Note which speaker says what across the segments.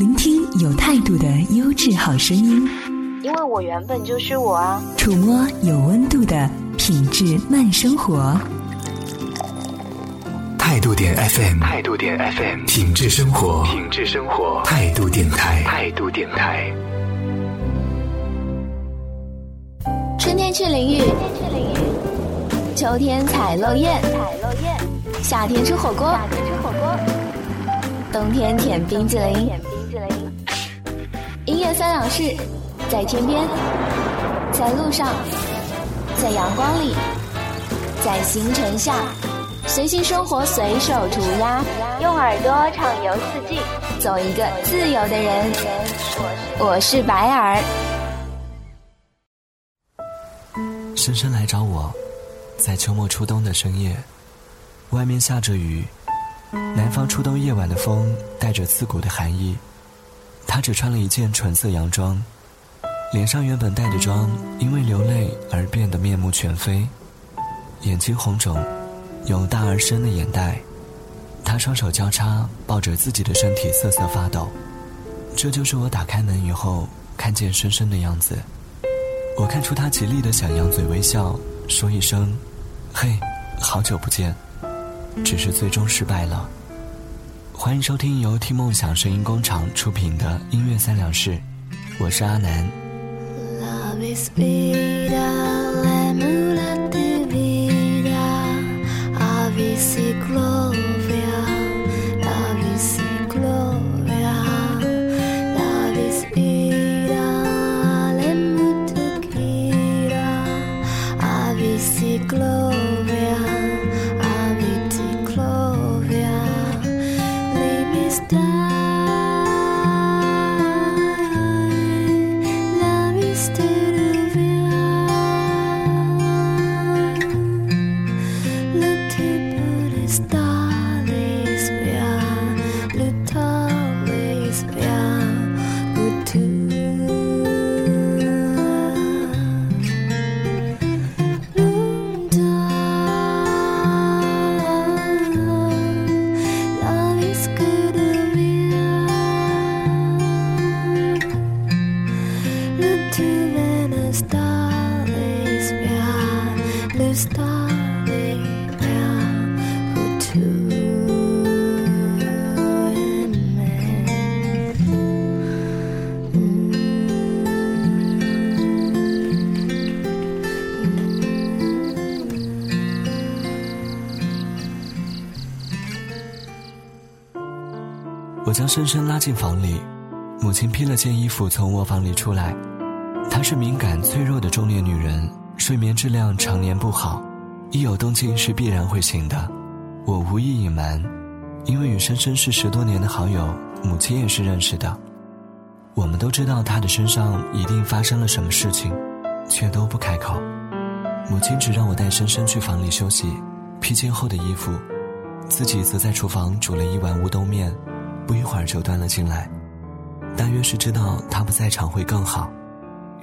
Speaker 1: 聆听有态度的优质好声音，
Speaker 2: 因为我原本就是我啊。
Speaker 1: 触摸有温度的品质慢生活。
Speaker 3: 态度点 FM，态度点 FM，品质生活，品质生活，态度电台，态度电台。
Speaker 4: 春天去淋浴，秋天采落叶，采落叶。夏天吃火锅，冬天舔冰激凌。音乐三两事，在天边，在路上，在阳光里，在星辰下。随性生活，随手涂鸦，
Speaker 2: 用耳朵畅游四季，
Speaker 4: 做一个自由的人。我是白尔。
Speaker 5: 深深来找我，在秋末初冬的深夜，外面下着雨，南方初冬夜晚的风带着刺骨的寒意。他只穿了一件纯色洋装，脸上原本带着妆，因为流泪而变得面目全非，眼睛红肿。有大而深的眼袋，他双手交叉抱着自己的身体瑟瑟发抖。这就是我打开门以后看见深深的样子。我看出他极力的想扬嘴微笑，说一声“嘿，好久不见”，只是最终失败了。欢迎收听由听梦想声音工厂出品的音乐三两事，我是阿南。我将深深拉进房里，母亲披了件衣服从卧房里出来。她是敏感脆弱的中年女人，睡眠质量常年不好，一有动静是必然会醒的。我无意隐瞒，因为与深深是十多年的好友，母亲也是认识的。我们都知道她的身上一定发生了什么事情，却都不开口。母亲只让我带深深去房里休息，披件后的衣服，自己则在厨房煮了一碗乌冬面。不一会儿就端了进来，大约是知道他不在场会更好，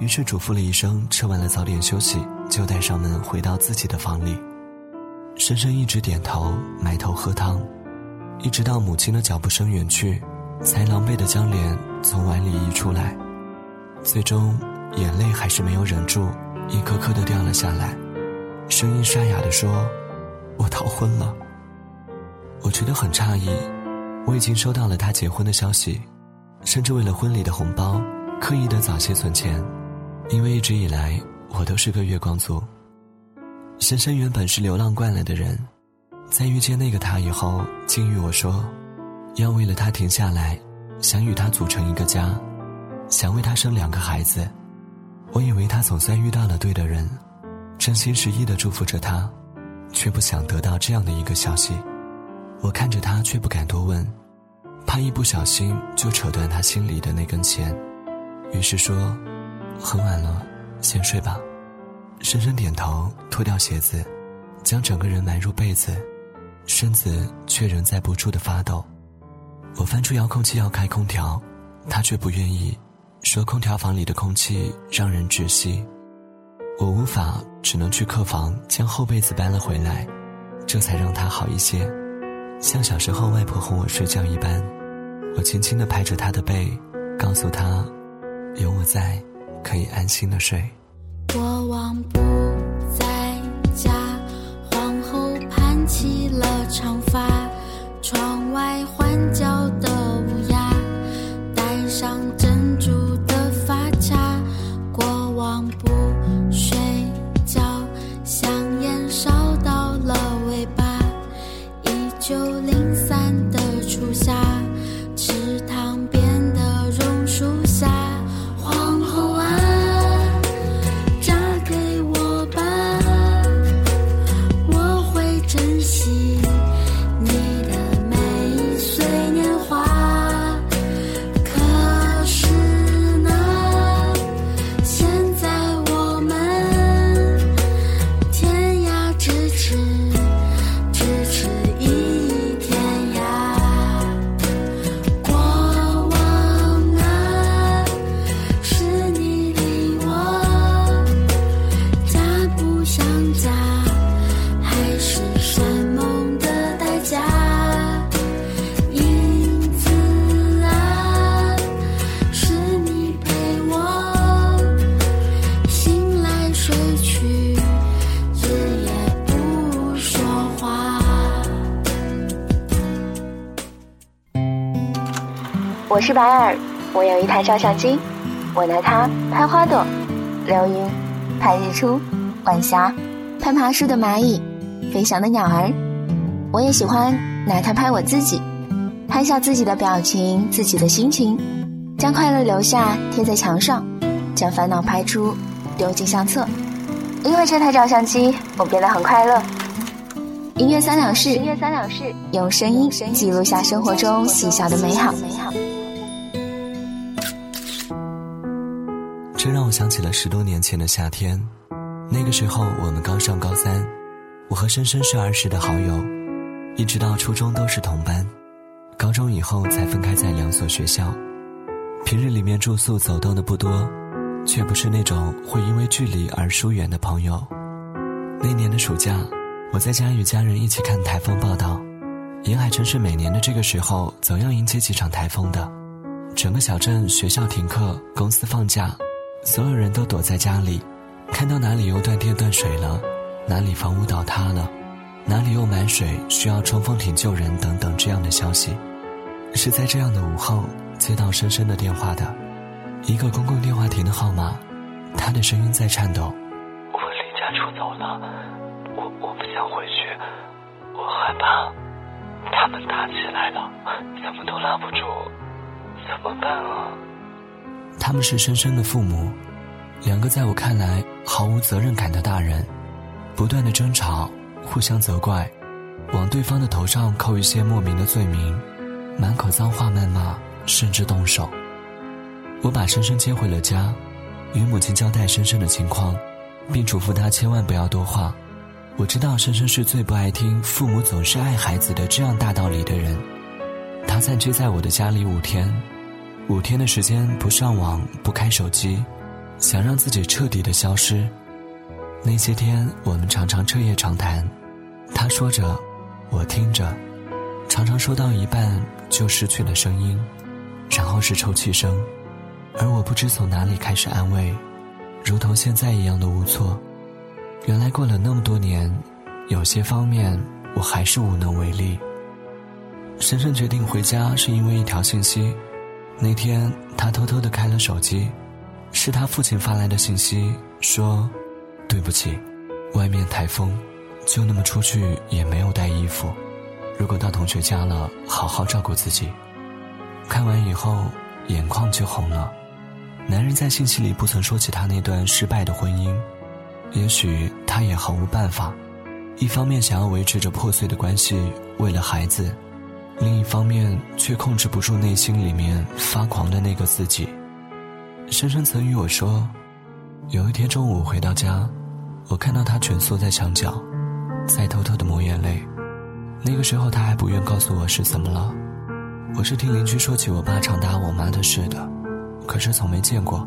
Speaker 5: 于是嘱咐了一声：“吃完了早点休息。”就带上门回到自己的房里。深深一直点头，埋头喝汤，一直到母亲的脚步声远去，才狼狈的将脸从碗里移出来，最终眼泪还是没有忍住，一颗颗的掉了下来，声音沙哑的说：“我逃婚了。”我觉得很诧异。我已经收到了他结婚的消息，甚至为了婚礼的红包，刻意的早些存钱，因为一直以来我都是个月光族。深深原本是流浪惯了的人，在遇见那个他以后，竟与我说，要为了他停下来，想与他组成一个家，想为他生两个孩子。我以为他总算遇到了对的人，真心实意的祝福着他，却不想得到这样的一个消息。我看着他，却不敢多问。怕一不小心就扯断他心里的那根弦，于是说：“很晚了，先睡吧。”深深点头，脱掉鞋子，将整个人埋入被子，身子却仍在不住的发抖。我翻出遥控器要开空调，他却不愿意，说空调房里的空气让人窒息。我无法，只能去客房将厚被子搬了回来，这才让他好一些，像小时候外婆哄我睡觉一般。我轻轻地拍着他的背，告诉他，有我在，可以安心的睡。
Speaker 6: 国王不在家，皇后盘起了长发，窗外欢叫的乌鸦，戴上珍珠我是
Speaker 2: 白尔，我有一台照相机，我拿它拍花朵、流云、拍日出、晚霞、
Speaker 4: 拍爬树的蚂蚁，飞翔的鸟儿。我也喜欢拿它拍我自己，拍下自己的表情、自己的心情，将快乐留下贴在墙上，将烦恼拍出丢进相册。
Speaker 2: 因为这台照相机，我变得很快乐。
Speaker 4: 音乐三两事，
Speaker 2: 音乐三两事，
Speaker 4: 用声音记录下生活中细小的美好。
Speaker 5: 这让我想起了十多年前的夏天，那个时候我们刚上高三，我和深深是儿时的好友，一直到初中都是同班，高中以后才分开在两所学校。平日里面住宿走动的不多，却不是那种会因为距离而疏远的朋友。那年的暑假，我在家与家人一起看台风报道。沿海城市每年的这个时候总要迎接几场台风的，整个小镇学校停课，公司放假。所有人都躲在家里，看到哪里又断电断水了，哪里房屋倒塌了，哪里又满水需要冲锋艇救人等等这样的消息，是在这样的午后接到深深的电话的，一个公共电话亭的号码，他的声音在颤抖。
Speaker 7: 我离家出走了，我我不想回去，我害怕他们打起来了，怎么都拉不住，怎么办啊？
Speaker 5: 他们是深深的父母，两个在我看来毫无责任感的大人，不断的争吵，互相责怪，往对方的头上扣一些莫名的罪名，满口脏话谩骂，甚至动手。我把深深接回了家，与母亲交代深深的情况，并嘱咐她千万不要多话。我知道深深是最不爱听父母总是爱孩子的这样大道理的人。他暂居在我的家里五天。五天的时间不上网不开手机，想让自己彻底的消失。那些天我们常常彻夜长谈，他说着，我听着，常常说到一半就失去了声音，然后是抽泣声，而我不知从哪里开始安慰，如同现在一样的无措。原来过了那么多年，有些方面我还是无能为力。深深决定回家是因为一条信息。那天，他偷偷的开了手机，是他父亲发来的信息，说：“对不起，外面台风，就那么出去也没有带衣服。如果到同学家了，好好照顾自己。”看完以后，眼眶就红了。男人在信息里不曾说起他那段失败的婚姻，也许他也毫无办法。一方面想要维持着破碎的关系，为了孩子。另一方面，却控制不住内心里面发狂的那个自己。深深曾与我说，有一天中午回到家，我看到他蜷缩在墙角，在偷偷的抹眼泪。那个时候他还不愿告诉我是怎么了。我是听邻居说起我爸常打我妈的事的，可是从没见过。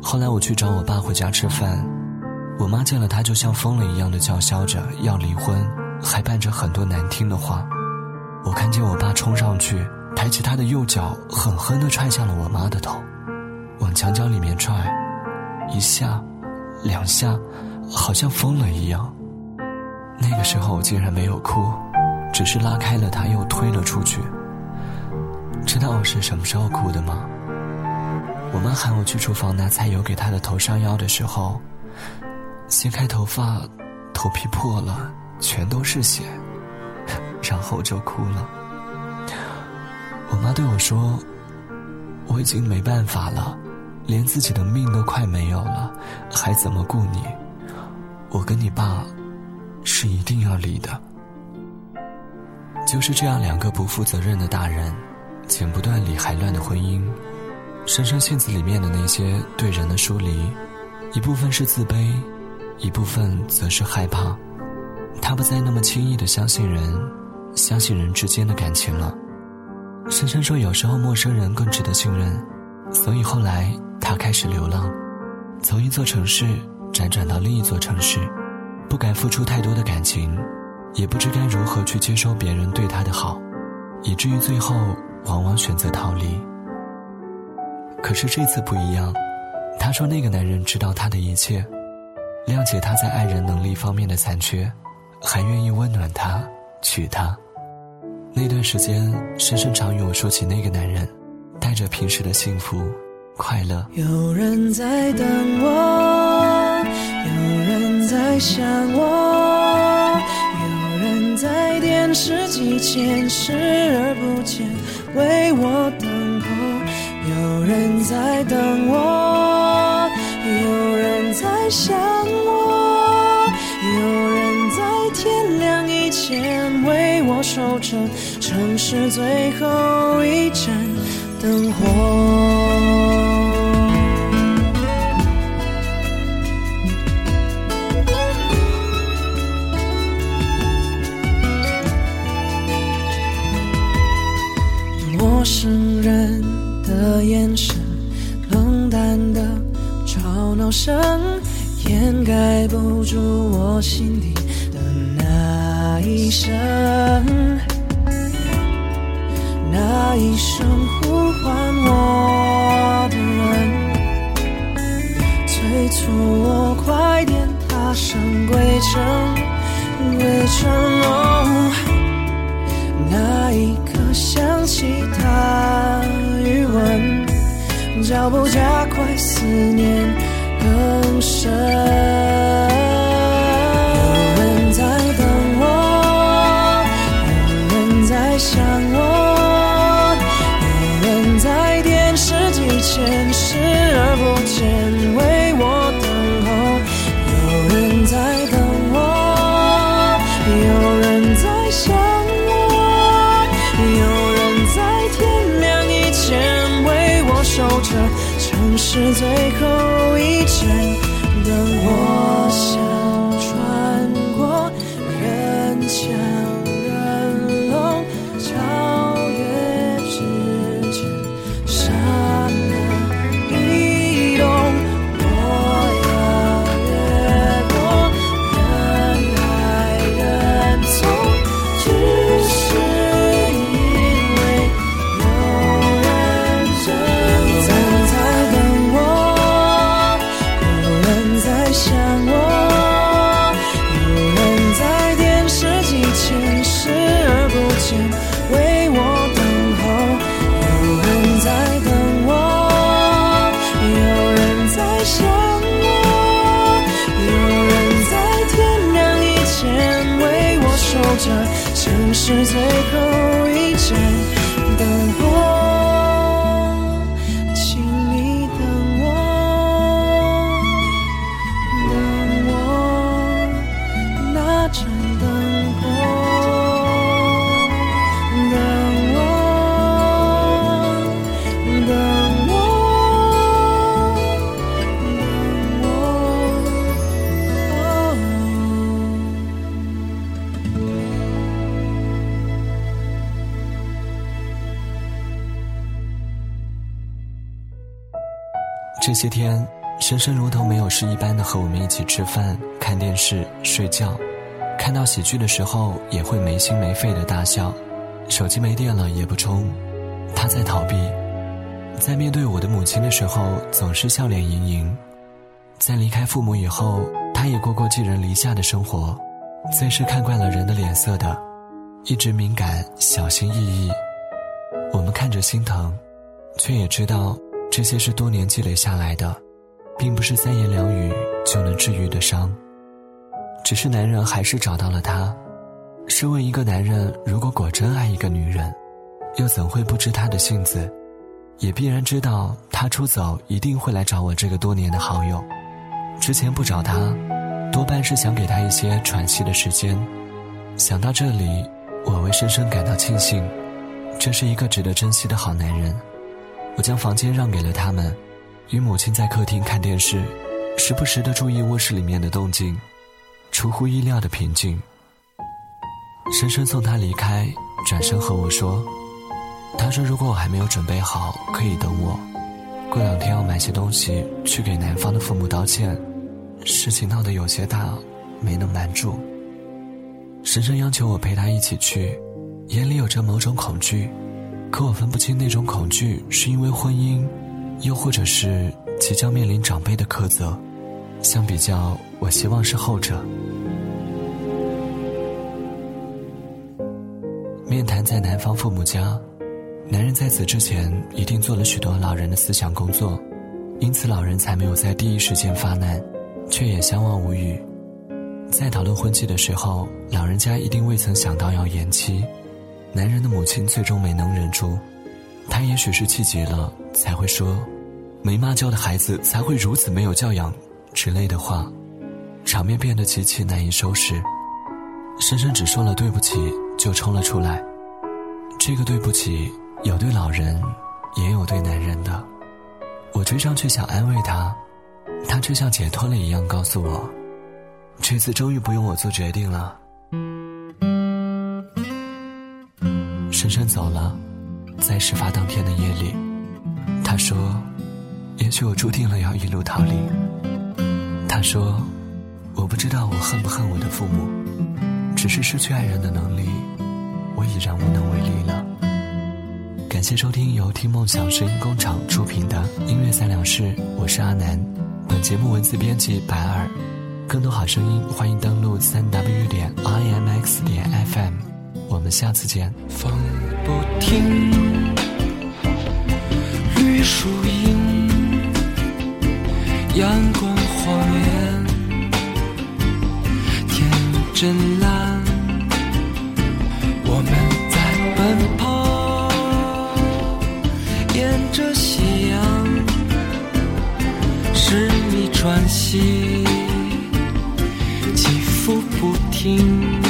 Speaker 5: 后来我去找我爸回家吃饭，我妈见了他就像疯了一样的叫嚣着要离婚，还伴着很多难听的话。我看见我爸冲上去，抬起他的右脚，狠狠地踹向了我妈的头，往墙角里面踹，一下，两下，好像疯了一样。那个时候我竟然没有哭，只是拉开了他，又推了出去。知道我是什么时候哭的吗？我妈喊我去厨房拿菜油给她的头上药的时候，掀开头发，头皮破了，全都是血，然后就哭了。我妈对我说：“我已经没办法了，连自己的命都快没有了，还怎么顾你？我跟你爸是一定要离的。”就是这样，两个不负责任的大人。剪不断理还乱的婚姻，深深陷子里面的那些对人的疏离，一部分是自卑，一部分则是害怕。他不再那么轻易的相信人，相信人之间的感情了。珊珊说，有时候陌生人更值得信任，所以后来他开始流浪，从一座城市辗转到另一座城市，不敢付出太多的感情，也不知该如何去接收别人对他的好，以至于最后。往往选择逃离。可是这次不一样，他说那个男人知道他的一切，谅解他在爱人能力方面的残缺，还愿意温暖他，娶她。那段时间，深深常与我说起那个男人，带着平时的幸福、快乐。
Speaker 8: 有人在等我，有人在想我，有人在电视机前视而不见。为我等候，有人在等我，有人在想我，守着城市最后一盏灯火。陌生人的眼神，冷淡的吵闹声，掩盖不住我心底一声，那一声呼唤我的人，催促我快点踏上归程，归程。那一刻想起他余温，脚步加快，思念更深。是最后一盏灯，我想。是最后
Speaker 5: 这些天，深深如同没有事一般的和我们一起吃饭、看电视、睡觉，看到喜剧的时候也会没心没肺的大笑，手机没电了也不充，他在逃避，在面对我的母亲的时候总是笑脸盈盈，在离开父母以后，他也过过寄人篱下的生活，最是看惯了人的脸色的，一直敏感小心翼翼。我们看着心疼，却也知道这些是多年积累下来的，并不是三言两语就能治愈的伤。只是男人还是找到了她。试问一个男人，如果果真爱一个女人，又怎会不知她的性子？也必然知道她出走一定会来找我这个多年的好友。之前不找他，多半是想给他一些喘息的时间。想到这里，我为深深感到庆幸。这是一个值得珍惜的好男人。我将房间让给了他们，与母亲在客厅看电视，时不时的注意卧室里面的动静，出乎意料的平静。深深送他离开，转身和我说：“他说如果我还没有准备好，可以等我。过两天要买些东西去给男方的父母道歉，事情闹得有些大，没能瞒住。”深深央求我陪他一起去，眼里有着某种恐惧，可我分不清那种恐惧是因为婚姻，又或者是即将面临长辈的苛责。相比较，我希望是后者。面谈在男方父母家，男人在此之前一定做了许多老人的思想工作，因此老人才没有在第一时间发难，却也相望无语。在讨论婚期的时候，老人家一定未曾想到要延期。男人的母亲最终没能忍住，她也许是气急了，才会说：“没妈教的孩子才会如此没有教养”之类的话，场面变得极其难以收拾。深深只说了对不起。就冲了出来。这个对不起，有对老人，也有对男人的。我追上去想安慰他，他却像解脱了一样告诉我：“这次终于不用我做决定了。”深深走了，在事发当天的夜里，他说：“也许我注定了要一路逃离。”他说：“我不知道我恨不恨我的父母，只是失去爱人的能力。”我已然无能为力了。感谢收听由听梦想声音工厂出品的音乐三两事，我是阿南。本节目文字编辑白尔。更多好声音，欢迎登录三 w 点 imx 点 fm。我们下次见。
Speaker 9: 风不停，绿树荫，阳光晃眼，天真蓝。我们在奔跑，沿着夕阳，十里穿行，起伏不停。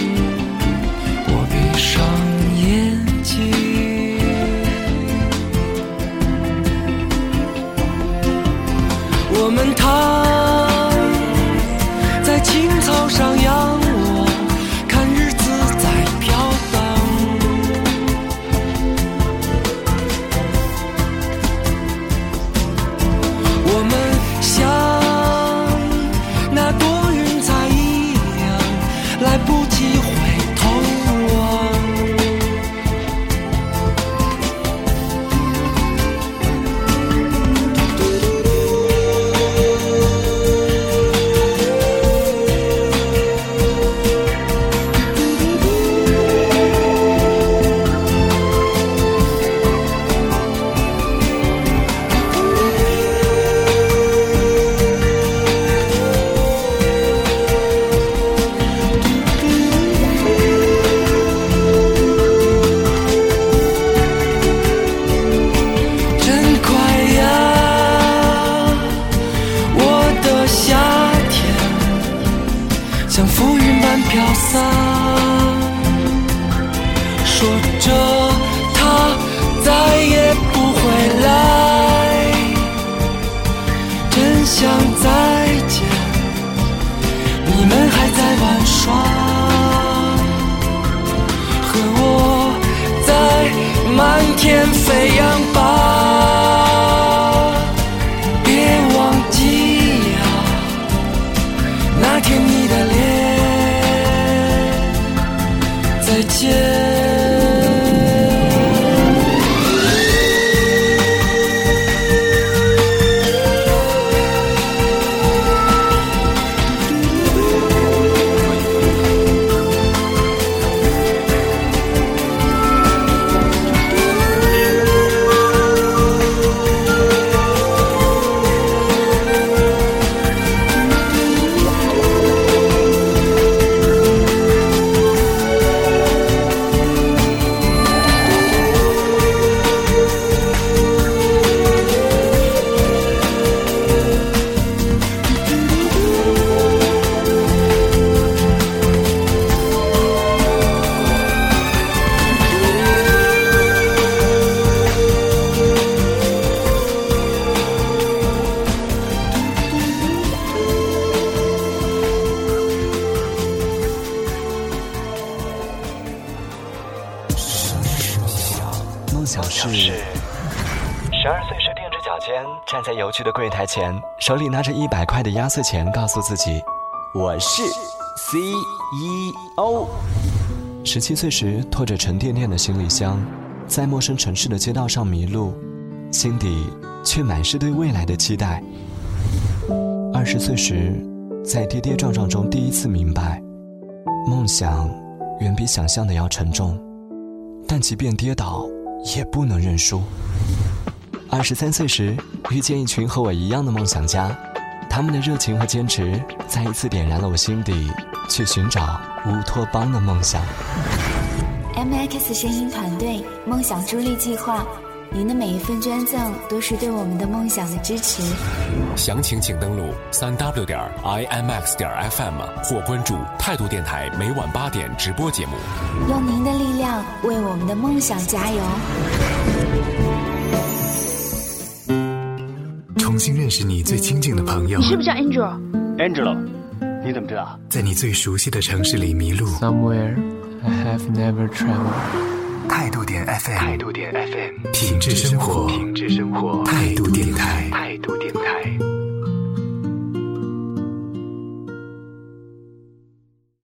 Speaker 9: 霜，和我在漫天飞扬吧，十二岁时，踮着脚
Speaker 5: 尖，站在邮局的柜台前，手里拿着一百块的压岁钱，告诉自己：“我是 CEO。”十七岁时，拖着沉甸甸的行李箱，在陌生城市的街道上迷路，心底却满是对未来的期待。二十岁时，在跌跌撞撞中第一次明白，梦想远比想象的要沉重，但即便跌倒，也不能认输。二十三岁时，遇见一群和我一样的梦想家，他们的热情和坚持再一次点燃了我心底去寻找乌托邦的梦想。
Speaker 4: M X 声音团队梦想助力计划，您的每一份捐赠都是对我们的梦想的支持。
Speaker 10: 详情请登录三 W 点 I M X 点 F M 或关注态度电台每晚八点直播节目。
Speaker 4: 用您的力量为我们的梦想加油。
Speaker 3: 新认识你最亲近的朋友。
Speaker 11: 你是不是叫 Angel？Angelo，
Speaker 7: 你怎么知道？
Speaker 3: 在你最熟悉的城市里迷路。
Speaker 12: Somewhere I have never traveled。
Speaker 3: 态度点 FM，
Speaker 10: 态度点 FM，
Speaker 3: 品质生活，
Speaker 10: 品质生活，
Speaker 3: 态度电台。